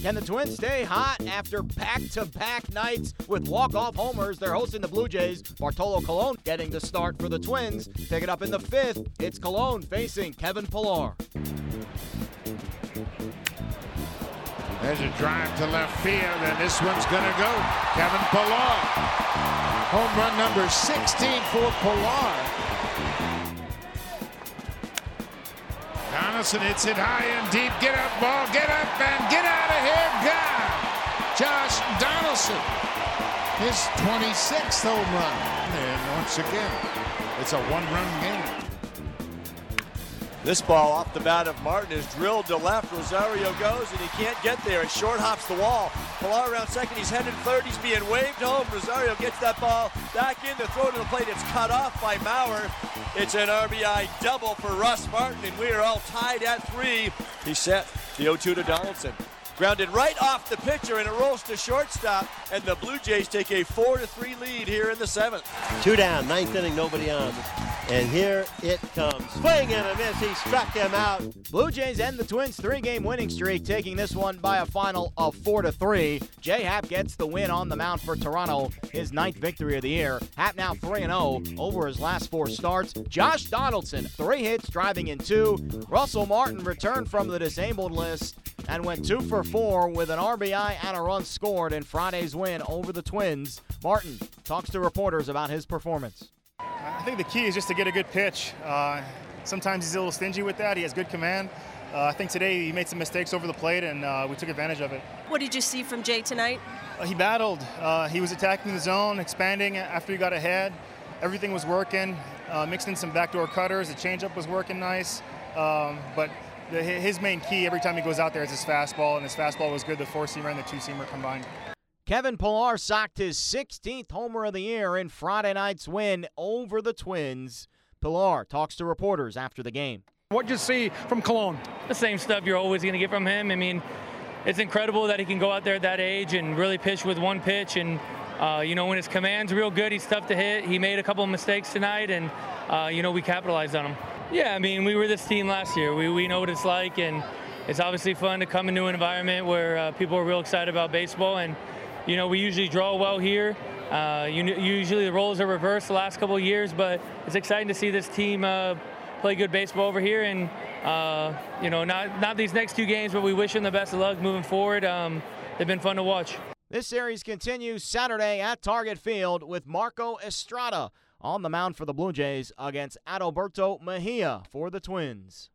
Can the Twins stay hot after back-to-back nights with walk-off homers? They're hosting the Blue Jays. Bartolo Colon getting the start for the Twins. Pick it up in the fifth. It's Colon facing Kevin Pillar. There's a drive to left field, and this one's going to go. Kevin Pillar. Home run number 16 for Pillar. Donaldson hits it high and deep. Get up, ball. Get up and get out of here. God! Josh Donaldson. His 26th home run. And once again, it's a one-run game. This ball off the bat of Martin is drilled to left. Rosario goes and he can't get there. It short hops the wall. Pillar around second. He's headed third. He's being waved home. Rosario gets that ball back in to throw to the plate. It's cut off by Mauer. It's an RBI double for Russ Martin, and we are all tied at three. He set the 0-2 to Donaldson. Grounded right off the pitcher, and it rolls to shortstop. And the Blue Jays take a four to three lead here in the seventh. Two down, ninth inning, nobody on. And here it comes. Swing and a miss. He struck him out. Blue Jays end the Twins' three-game winning streak, taking this one by a final of four to three. Jay Happ gets the win on the mound for Toronto, his ninth victory of the year. Happ now 3 0 over his last four starts. Josh Donaldson, three hits, driving in two. Russell Martin returned from the disabled list and went two for four with an RBI and a run scored in Friday's win over the Twins. Martin talks to reporters about his performance. I think the key is just to get a good pitch. Uh, sometimes he's a little stingy with that. He has good command. Uh, I think today he made some mistakes over the plate, and uh, we took advantage of it. What did you see from Jay tonight? Uh, he battled. Uh, he was attacking the zone, expanding after he got ahead. Everything was working. Uh, mixed in some backdoor cutters. The changeup was working nice. Um, but the, his main key every time he goes out there is his fastball, and his fastball was good. The four seamer and the two seamer combined. Kevin Pillar socked his 16th homer of the year in Friday night's win over the Twins. Pillar talks to reporters after the game. What'd you see from Colon? The same stuff you're always going to get from him. I mean, it's incredible that he can go out there at that age and really pitch with one pitch. And, uh, you know, when his command's real good, he's tough to hit. He made a couple of mistakes tonight, and, uh, you know, we capitalized on them. Yeah, I mean, we were this team last year. We, we know what it's like, and it's obviously fun to come into an environment where uh, people are real excited about baseball. And, you know, we usually draw well here. Uh, usually the roles are reversed the last couple of years, but it's exciting to see this team uh, play good baseball over here. And uh, you know, not not these next two games, but we wish them the best of luck moving forward. Um, they've been fun to watch. This series continues Saturday at Target Field with Marco Estrada on the mound for the Blue Jays against Adalberto Mejia for the Twins.